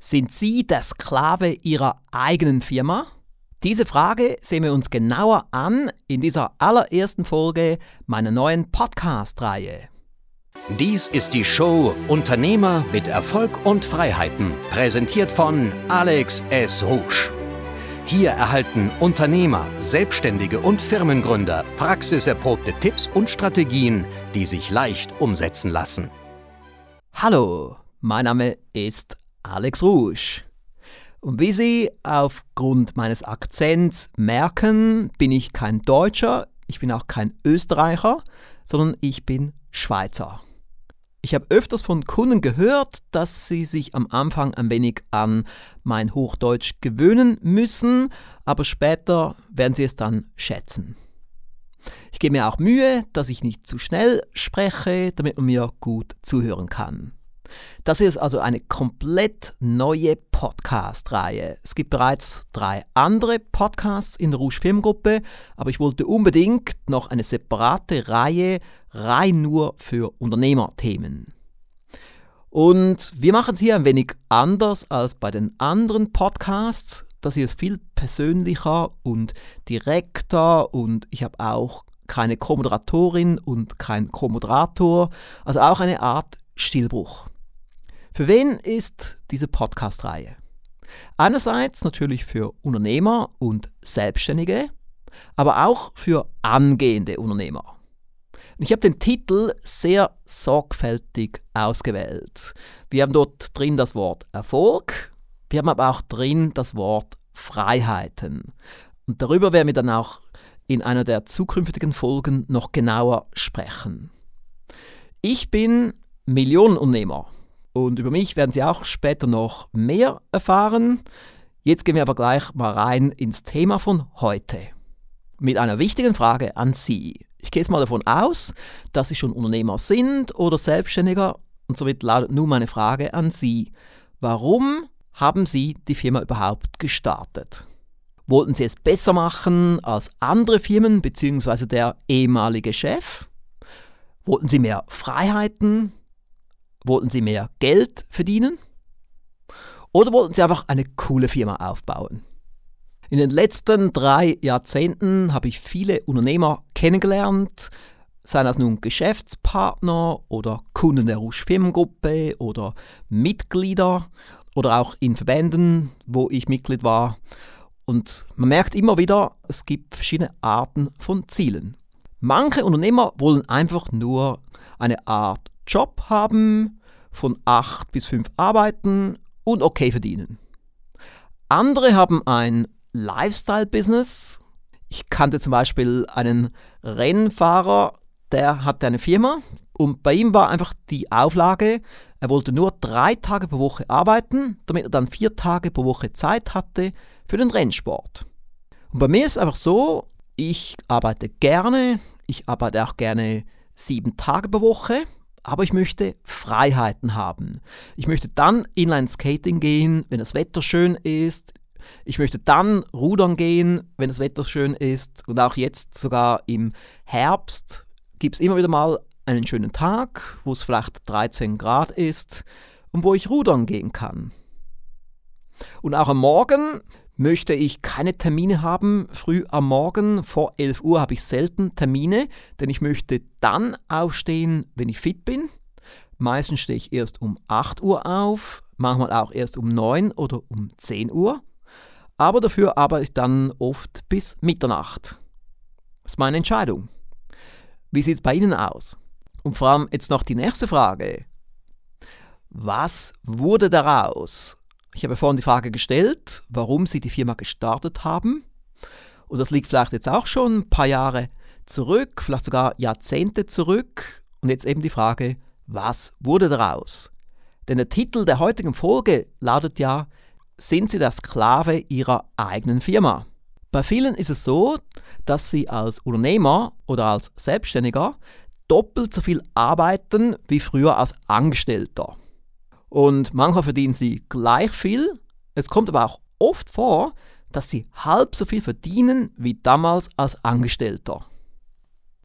Sind Sie der Sklave Ihrer eigenen Firma? Diese Frage sehen wir uns genauer an in dieser allerersten Folge meiner neuen Podcast-Reihe. Dies ist die Show Unternehmer mit Erfolg und Freiheiten, präsentiert von Alex S. Rouge. Hier erhalten Unternehmer, Selbstständige und Firmengründer praxiserprobte Tipps und Strategien, die sich leicht umsetzen lassen. Hallo, mein Name ist Alex Rouge. Und wie Sie aufgrund meines Akzents merken, bin ich kein Deutscher, ich bin auch kein Österreicher, sondern ich bin Schweizer. Ich habe öfters von Kunden gehört, dass sie sich am Anfang ein wenig an mein Hochdeutsch gewöhnen müssen, aber später werden sie es dann schätzen. Ich gebe mir auch Mühe, dass ich nicht zu schnell spreche, damit man mir gut zuhören kann. Das ist also eine komplett neue Podcast-Reihe. Es gibt bereits drei andere Podcasts in der Rouge Filmgruppe, aber ich wollte unbedingt noch eine separate Reihe rein nur für Unternehmerthemen. Und wir machen es hier ein wenig anders als bei den anderen Podcasts. Das hier ist viel persönlicher und direkter und ich habe auch keine Co-Moderatorin und kein Co-Moderator, also auch eine Art Stillbruch. Für wen ist diese Podcast-Reihe? Einerseits natürlich für Unternehmer und Selbstständige, aber auch für angehende Unternehmer. Ich habe den Titel sehr sorgfältig ausgewählt. Wir haben dort drin das Wort Erfolg, wir haben aber auch drin das Wort Freiheiten. Und darüber werden wir dann auch in einer der zukünftigen Folgen noch genauer sprechen. Ich bin Millionenunternehmer und über mich werden Sie auch später noch mehr erfahren. Jetzt gehen wir aber gleich mal rein ins Thema von heute. Mit einer wichtigen Frage an Sie. Ich gehe jetzt mal davon aus, dass Sie schon Unternehmer sind oder Selbstständiger und somit lautet nun meine Frage an Sie. Warum haben Sie die Firma überhaupt gestartet? Wollten Sie es besser machen als andere Firmen bzw. der ehemalige Chef? Wollten Sie mehr Freiheiten? Wollten Sie mehr Geld verdienen? Oder wollten Sie einfach eine coole Firma aufbauen? In den letzten drei Jahrzehnten habe ich viele Unternehmer kennengelernt, seien das nun Geschäftspartner oder Kunden der Rouge Firmengruppe oder Mitglieder oder auch in Verbänden, wo ich Mitglied war. Und man merkt immer wieder, es gibt verschiedene Arten von Zielen. Manche Unternehmer wollen einfach nur eine Art Job haben, von 8 bis 5 arbeiten und okay verdienen. Andere haben ein Lifestyle-Business. Ich kannte zum Beispiel einen Rennfahrer, der hatte eine Firma und bei ihm war einfach die Auflage, er wollte nur drei Tage pro Woche arbeiten, damit er dann vier Tage pro Woche Zeit hatte für den Rennsport. Und bei mir ist es einfach so, ich arbeite gerne, ich arbeite auch gerne sieben Tage pro Woche, aber ich möchte Freiheiten haben. Ich möchte dann Inline Skating gehen, wenn das Wetter schön ist. Ich möchte dann rudern gehen, wenn das Wetter schön ist. Und auch jetzt sogar im Herbst gibt es immer wieder mal einen schönen Tag, wo es vielleicht 13 Grad ist und wo ich rudern gehen kann. Und auch am Morgen möchte ich keine Termine haben. Früh am Morgen vor 11 Uhr habe ich selten Termine, denn ich möchte dann aufstehen, wenn ich fit bin. Meistens stehe ich erst um 8 Uhr auf, manchmal auch erst um 9 oder um 10 Uhr. Aber dafür arbeite ich dann oft bis Mitternacht. Das ist meine Entscheidung. Wie sieht es bei Ihnen aus? Und vor allem jetzt noch die nächste Frage. Was wurde daraus? Ich habe vorhin die Frage gestellt, warum Sie die Firma gestartet haben. Und das liegt vielleicht jetzt auch schon ein paar Jahre zurück, vielleicht sogar Jahrzehnte zurück. Und jetzt eben die Frage, was wurde daraus? Denn der Titel der heutigen Folge lautet ja, sind Sie der Sklave Ihrer eigenen Firma? Bei vielen ist es so, dass sie als Unternehmer oder als Selbstständiger doppelt so viel arbeiten wie früher als Angestellter. Und manchmal verdienen sie gleich viel. Es kommt aber auch oft vor, dass sie halb so viel verdienen wie damals als Angestellter.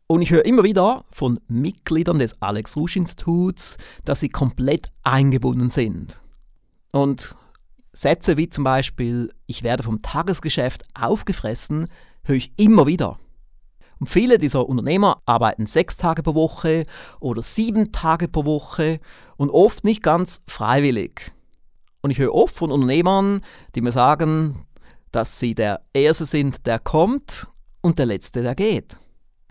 Und ich höre immer wieder von Mitgliedern des Alex Rusch Instituts, dass sie komplett eingebunden sind. Und Sätze wie zum Beispiel, ich werde vom Tagesgeschäft aufgefressen, höre ich immer wieder. Und viele dieser Unternehmer arbeiten sechs Tage pro Woche oder sieben Tage pro Woche und oft nicht ganz freiwillig. Und ich höre oft von Unternehmern, die mir sagen, dass sie der Erste sind, der kommt und der Letzte, der geht.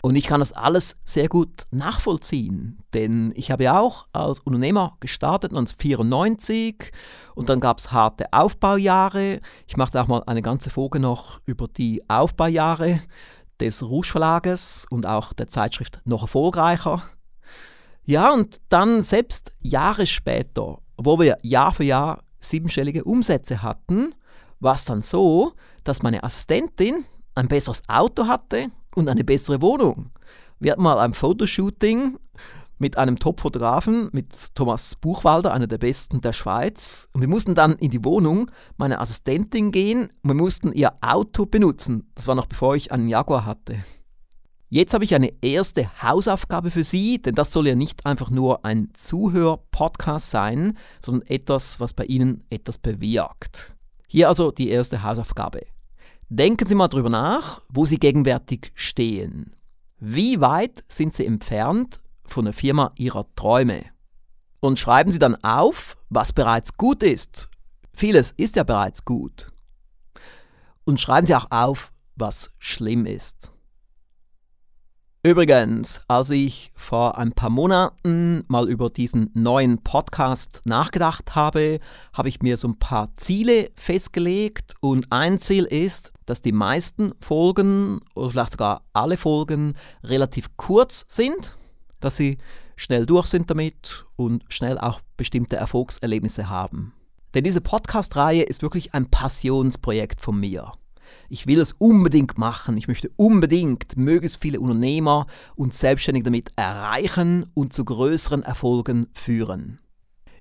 Und ich kann das alles sehr gut nachvollziehen, denn ich habe ja auch als Unternehmer gestartet 1994 und dann gab es harte Aufbaujahre. Ich machte auch mal eine ganze Folge noch über die Aufbaujahre des Rouge Verlages und auch der Zeitschrift noch erfolgreicher. Ja, und dann selbst Jahre später, wo wir Jahr für Jahr siebenstellige Umsätze hatten, war es dann so, dass meine Assistentin ein besseres Auto hatte und eine bessere Wohnung. Wir hatten mal ein Fotoshooting mit einem Top-Fotografen, mit Thomas Buchwalder, einer der besten der Schweiz. Und wir mussten dann in die Wohnung meiner Assistentin gehen und wir mussten ihr Auto benutzen. Das war noch bevor ich einen Jaguar hatte. Jetzt habe ich eine erste Hausaufgabe für Sie, denn das soll ja nicht einfach nur ein Zuhör-Podcast sein, sondern etwas, was bei Ihnen etwas bewirkt. Hier also die erste Hausaufgabe. Denken Sie mal darüber nach, wo Sie gegenwärtig stehen. Wie weit sind Sie entfernt von der Firma Ihrer Träume? Und schreiben Sie dann auf, was bereits gut ist. Vieles ist ja bereits gut. Und schreiben Sie auch auf, was schlimm ist. Übrigens, als ich vor ein paar Monaten mal über diesen neuen Podcast nachgedacht habe, habe ich mir so ein paar Ziele festgelegt und ein Ziel ist, dass die meisten Folgen oder vielleicht sogar alle Folgen relativ kurz sind, dass sie schnell durch sind damit und schnell auch bestimmte Erfolgserlebnisse haben. Denn diese Podcast-Reihe ist wirklich ein Passionsprojekt von mir. Ich will es unbedingt machen. Ich möchte unbedingt möglichst viele Unternehmer und Selbstständige damit erreichen und zu größeren Erfolgen führen.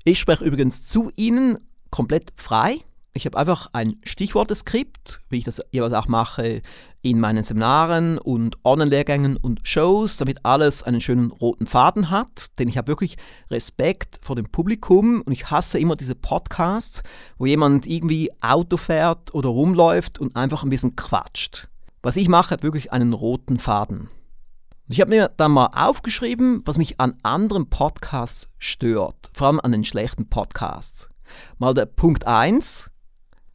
Ich spreche übrigens zu Ihnen komplett frei. Ich habe einfach ein Stichworteskript, wie ich das jeweils auch mache in meinen Seminaren und Online-Lehrgängen und Shows, damit alles einen schönen roten Faden hat. Denn ich habe wirklich Respekt vor dem Publikum und ich hasse immer diese Podcasts, wo jemand irgendwie Auto fährt oder rumläuft und einfach ein bisschen quatscht. Was ich mache, hat wirklich einen roten Faden. Ich habe mir dann mal aufgeschrieben, was mich an anderen Podcasts stört, vor allem an den schlechten Podcasts. Mal der Punkt 1,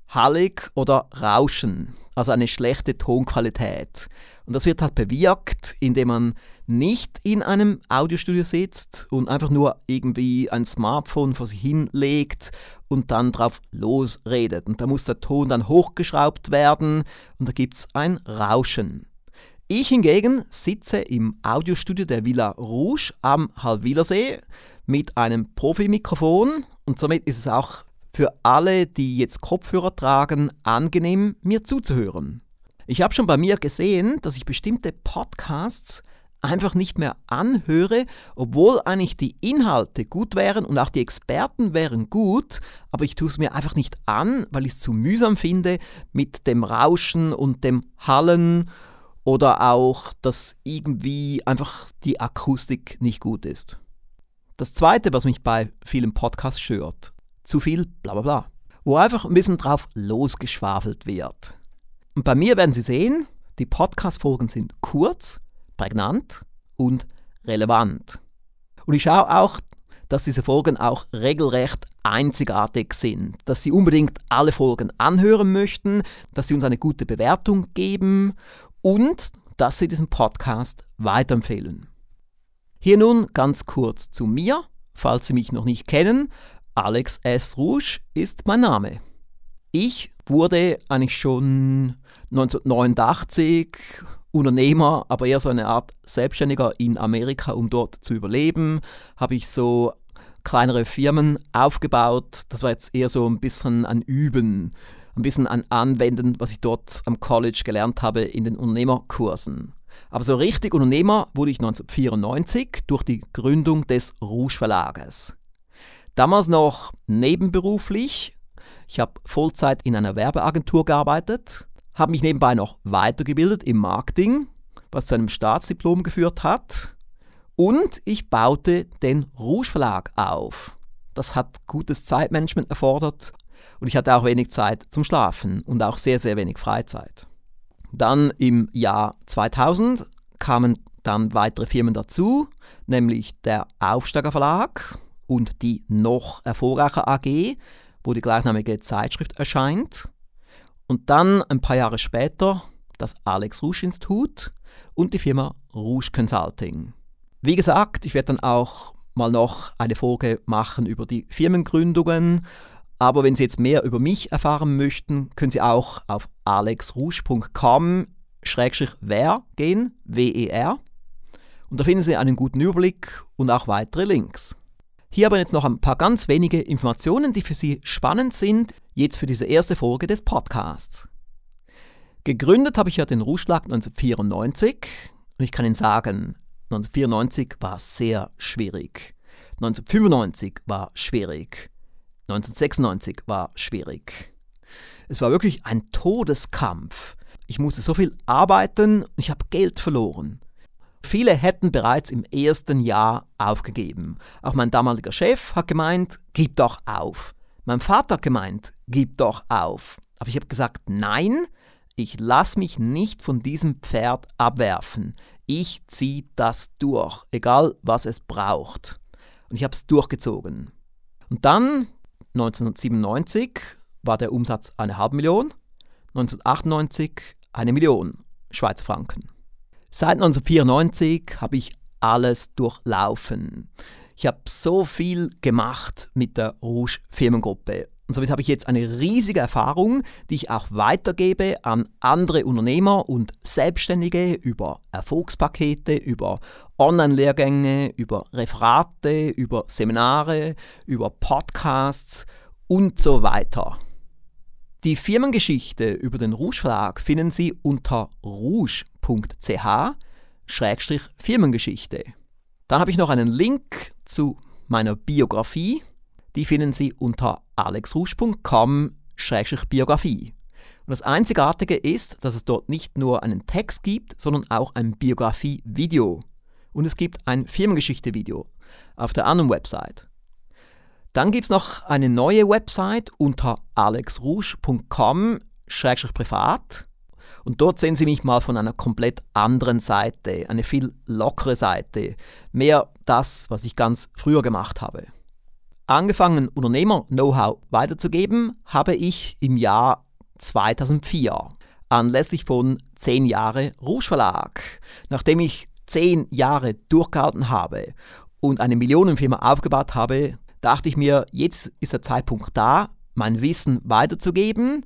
hallig oder rauschen, also eine schlechte Tonqualität. Und das wird halt bewirkt, indem man nicht in einem Audiostudio sitzt und einfach nur irgendwie ein Smartphone vor sich hinlegt und dann drauf losredet. Und da muss der Ton dann hochgeschraubt werden und da gibt es ein Rauschen. Ich hingegen sitze im Audiostudio der Villa Rouge am Halwilersee mit einem Profimikrofon und somit ist es auch für alle, die jetzt Kopfhörer tragen, angenehm, mir zuzuhören. Ich habe schon bei mir gesehen, dass ich bestimmte Podcasts einfach nicht mehr anhöre, obwohl eigentlich die Inhalte gut wären und auch die Experten wären gut, aber ich tue es mir einfach nicht an, weil ich es zu mühsam finde mit dem Rauschen und dem Hallen oder auch, dass irgendwie einfach die Akustik nicht gut ist. Das Zweite, was mich bei vielen Podcasts stört, zu viel bla bla bla. Wo einfach ein bisschen drauf losgeschwafelt wird. Und bei mir werden Sie sehen, die Podcast-Folgen sind kurz, prägnant und relevant. Und ich schaue auch, dass diese Folgen auch regelrecht einzigartig sind, dass Sie unbedingt alle Folgen anhören möchten, dass Sie uns eine gute Bewertung geben und dass Sie diesen Podcast weiterempfehlen. Hier nun ganz kurz zu mir, falls Sie mich noch nicht kennen. Alex S. Rouge ist mein Name. Ich wurde eigentlich schon 1989 Unternehmer, aber eher so eine Art Selbstständiger in Amerika, um dort zu überleben. Habe ich so kleinere Firmen aufgebaut. Das war jetzt eher so ein bisschen ein Üben, ein bisschen ein Anwenden, was ich dort am College gelernt habe in den Unternehmerkursen. Aber so richtig Unternehmer wurde ich 1994 durch die Gründung des Rouge Verlages. Damals noch nebenberuflich. Ich habe Vollzeit in einer Werbeagentur gearbeitet, habe mich nebenbei noch weitergebildet im Marketing, was zu einem Staatsdiplom geführt hat. Und ich baute den Rouge Verlag auf. Das hat gutes Zeitmanagement erfordert. Und ich hatte auch wenig Zeit zum Schlafen und auch sehr, sehr wenig Freizeit. Dann im Jahr 2000 kamen dann weitere Firmen dazu, nämlich der Aufsteiger Verlag und die noch Erfolgreicher AG, wo die gleichnamige Zeitschrift erscheint. Und dann ein paar Jahre später das Alex Rouge Institut und die Firma Rouge Consulting. Wie gesagt, ich werde dann auch mal noch eine Folge machen über die Firmengründungen. Aber wenn Sie jetzt mehr über mich erfahren möchten, können Sie auch auf alexrouge.com wer gehen, W-E-R. Und da finden Sie einen guten Überblick und auch weitere Links. Hier aber jetzt noch ein paar ganz wenige Informationen, die für Sie spannend sind, jetzt für diese erste Folge des Podcasts. Gegründet habe ich ja den Rouge-Schlag 1994 und ich kann Ihnen sagen, 1994 war sehr schwierig. 1995 war schwierig. 1996 war schwierig. Es war wirklich ein Todeskampf. Ich musste so viel arbeiten und ich habe Geld verloren. Viele hätten bereits im ersten Jahr aufgegeben. Auch mein damaliger Chef hat gemeint, gib doch auf. Mein Vater hat gemeint, gib doch auf. Aber ich habe gesagt, nein, ich lasse mich nicht von diesem Pferd abwerfen. Ich ziehe das durch, egal was es braucht. Und ich habe es durchgezogen. Und dann, 1997, war der Umsatz eine halbe Million, 1998 eine Million Schweizer Franken. Seit 1994 habe ich alles durchlaufen. Ich habe so viel gemacht mit der Rouge Firmengruppe. Und somit habe ich jetzt eine riesige Erfahrung, die ich auch weitergebe an andere Unternehmer und Selbstständige über Erfolgspakete, über Online-Lehrgänge, über Referate, über Seminare, über Podcasts und so weiter. Die Firmengeschichte über den Rouge Verlag finden Sie unter rouge.ch-firmengeschichte. Dann habe ich noch einen Link zu meiner Biografie. Die finden Sie unter alexrouge.com-biografie. Und das Einzigartige ist, dass es dort nicht nur einen Text gibt, sondern auch ein Biografie-Video. Und es gibt ein Firmengeschichte-Video auf der anderen Website. Dann gibt es noch eine neue Website unter alexrouge.com-privat. Und dort sehen Sie mich mal von einer komplett anderen Seite, eine viel lockere Seite. Mehr das, was ich ganz früher gemacht habe. Angefangen, Unternehmer-Know-how weiterzugeben, habe ich im Jahr 2004 anlässlich von 10 Jahre Rouge Verlag. Nachdem ich 10 Jahre durchgehalten habe und eine Millionenfirma aufgebaut habe, dachte ich mir, jetzt ist der Zeitpunkt da, mein Wissen weiterzugeben,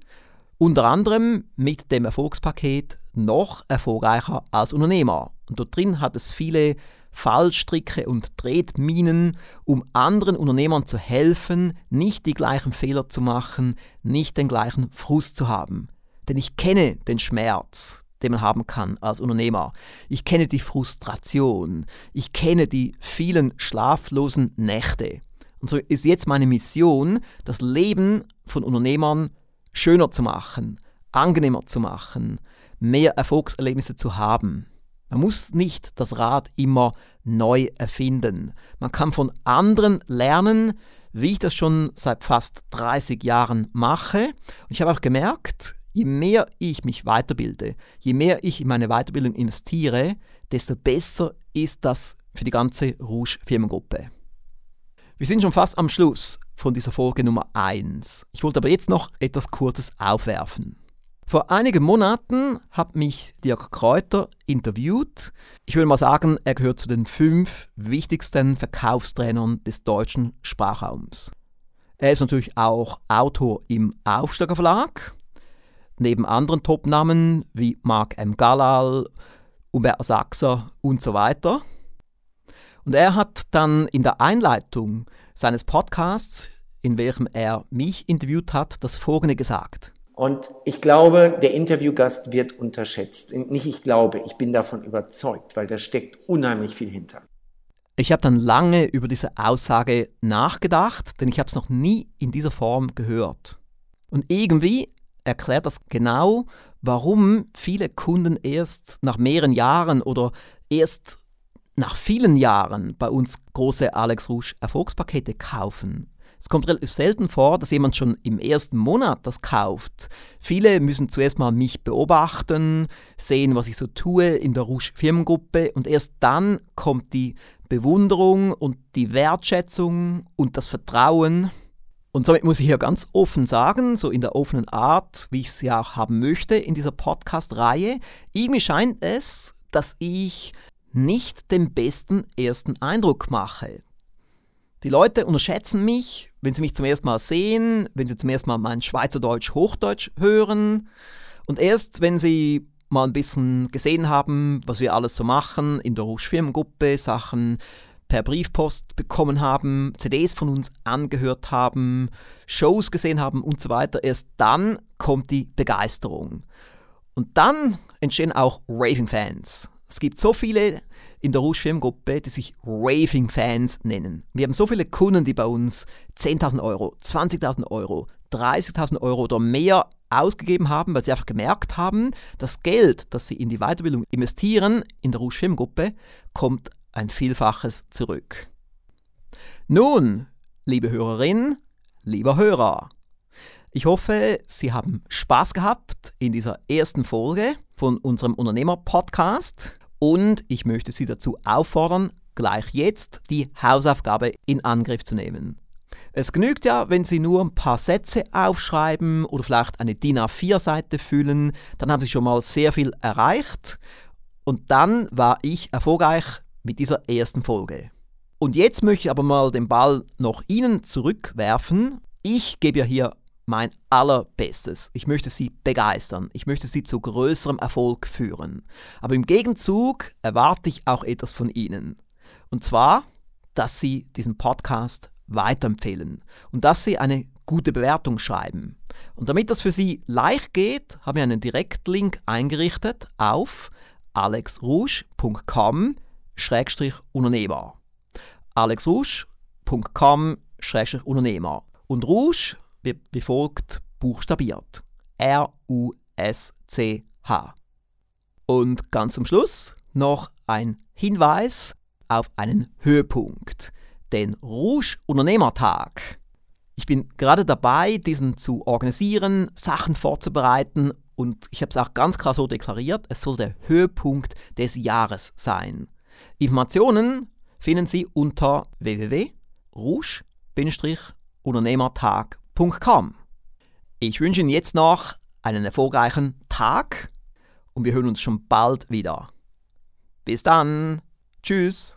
unter anderem mit dem Erfolgspaket noch erfolgreicher als Unternehmer. Und dort drin hat es viele Fallstricke und Tretminen, um anderen Unternehmern zu helfen, nicht die gleichen Fehler zu machen, nicht den gleichen Frust zu haben. Denn ich kenne den Schmerz, den man haben kann als Unternehmer. Ich kenne die Frustration. Ich kenne die vielen schlaflosen Nächte. Und so ist jetzt meine Mission, das Leben von Unternehmern schöner zu machen, angenehmer zu machen, mehr Erfolgserlebnisse zu haben. Man muss nicht das Rad immer neu erfinden. Man kann von anderen lernen, wie ich das schon seit fast 30 Jahren mache. Und ich habe auch gemerkt, je mehr ich mich weiterbilde, je mehr ich in meine Weiterbildung investiere, desto besser ist das für die ganze Rouge Firmengruppe. Wir sind schon fast am Schluss von dieser Folge Nummer 1. Ich wollte aber jetzt noch etwas Kurzes aufwerfen. Vor einigen Monaten hat mich Dirk Kräuter interviewt. Ich würde mal sagen, er gehört zu den fünf wichtigsten Verkaufstrainern des deutschen Sprachraums. Er ist natürlich auch Autor im Aufsteiger Verlag, neben anderen Topnamen wie Mark M. Galal, Umberto Sachser und so weiter. Und er hat dann in der Einleitung seines Podcasts, in welchem er mich interviewt hat, das Folgende gesagt. Und ich glaube, der Interviewgast wird unterschätzt. Nicht ich glaube, ich bin davon überzeugt, weil da steckt unheimlich viel hinter. Ich habe dann lange über diese Aussage nachgedacht, denn ich habe es noch nie in dieser Form gehört. Und irgendwie erklärt das genau, warum viele Kunden erst nach mehreren Jahren oder erst nach vielen Jahren bei uns große Alex Rouge Erfolgspakete kaufen. Es kommt relativ selten vor, dass jemand schon im ersten Monat das kauft. Viele müssen zuerst mal mich beobachten, sehen, was ich so tue in der Rouge Firmengruppe und erst dann kommt die Bewunderung und die Wertschätzung und das Vertrauen. Und somit muss ich hier ganz offen sagen, so in der offenen Art, wie ich es ja auch haben möchte in dieser Podcast-Reihe, irgendwie scheint es, dass ich nicht den besten ersten Eindruck mache. Die Leute unterschätzen mich, wenn sie mich zum ersten Mal sehen, wenn sie zum ersten Mal mein Schweizerdeutsch Hochdeutsch hören und erst wenn sie mal ein bisschen gesehen haben, was wir alles so machen in der Rouge Firmengruppe, Sachen per Briefpost bekommen haben, CDs von uns angehört haben, Shows gesehen haben und so weiter, erst dann kommt die Begeisterung. Und dann entstehen auch Raving-Fans. Es gibt so viele in der Rouge Firmengruppe, die sich Raving-Fans nennen. Wir haben so viele Kunden, die bei uns 10.000 Euro, 20.000 Euro, 30.000 Euro oder mehr ausgegeben haben, weil sie einfach gemerkt haben, das Geld, das sie in die Weiterbildung investieren in der Rouge Firmengruppe, kommt ein Vielfaches zurück. Nun, liebe Hörerin, lieber Hörer, ich hoffe, Sie haben Spaß gehabt in dieser ersten Folge von unserem Unternehmer-Podcast. Und ich möchte Sie dazu auffordern, gleich jetzt die Hausaufgabe in Angriff zu nehmen. Es genügt ja, wenn Sie nur ein paar Sätze aufschreiben oder vielleicht eine DIN A4-Seite füllen, dann haben Sie schon mal sehr viel erreicht. Und dann war ich erfolgreich mit dieser ersten Folge. Und jetzt möchte ich aber mal den Ball noch Ihnen zurückwerfen. Ich gebe ja hier mein allerbestes. Ich möchte sie begeistern. Ich möchte sie zu größerem Erfolg führen. Aber im Gegenzug erwarte ich auch etwas von ihnen. Und zwar, dass sie diesen Podcast weiterempfehlen und dass sie eine gute Bewertung schreiben. Und damit das für Sie leicht geht, habe ich einen Direktlink eingerichtet auf alexrouge.com-unternehmer. alexrouge.com-unternehmer. Und Rouge wird wie folgt buchstabiert. R-U-S-C-H. Und ganz zum Schluss noch ein Hinweis auf einen Höhepunkt, den Rouge Unternehmertag. Ich bin gerade dabei, diesen zu organisieren, Sachen vorzubereiten und ich habe es auch ganz klar so deklariert, es soll der Höhepunkt des Jahres sein. Informationen finden Sie unter www.rouge-unternehmertag.com www.ecom. Ich wünsche Ihnen jetzt noch einen erfolgreichen Tag und wir hören uns schon bald wieder. Bis dann. Tschüss.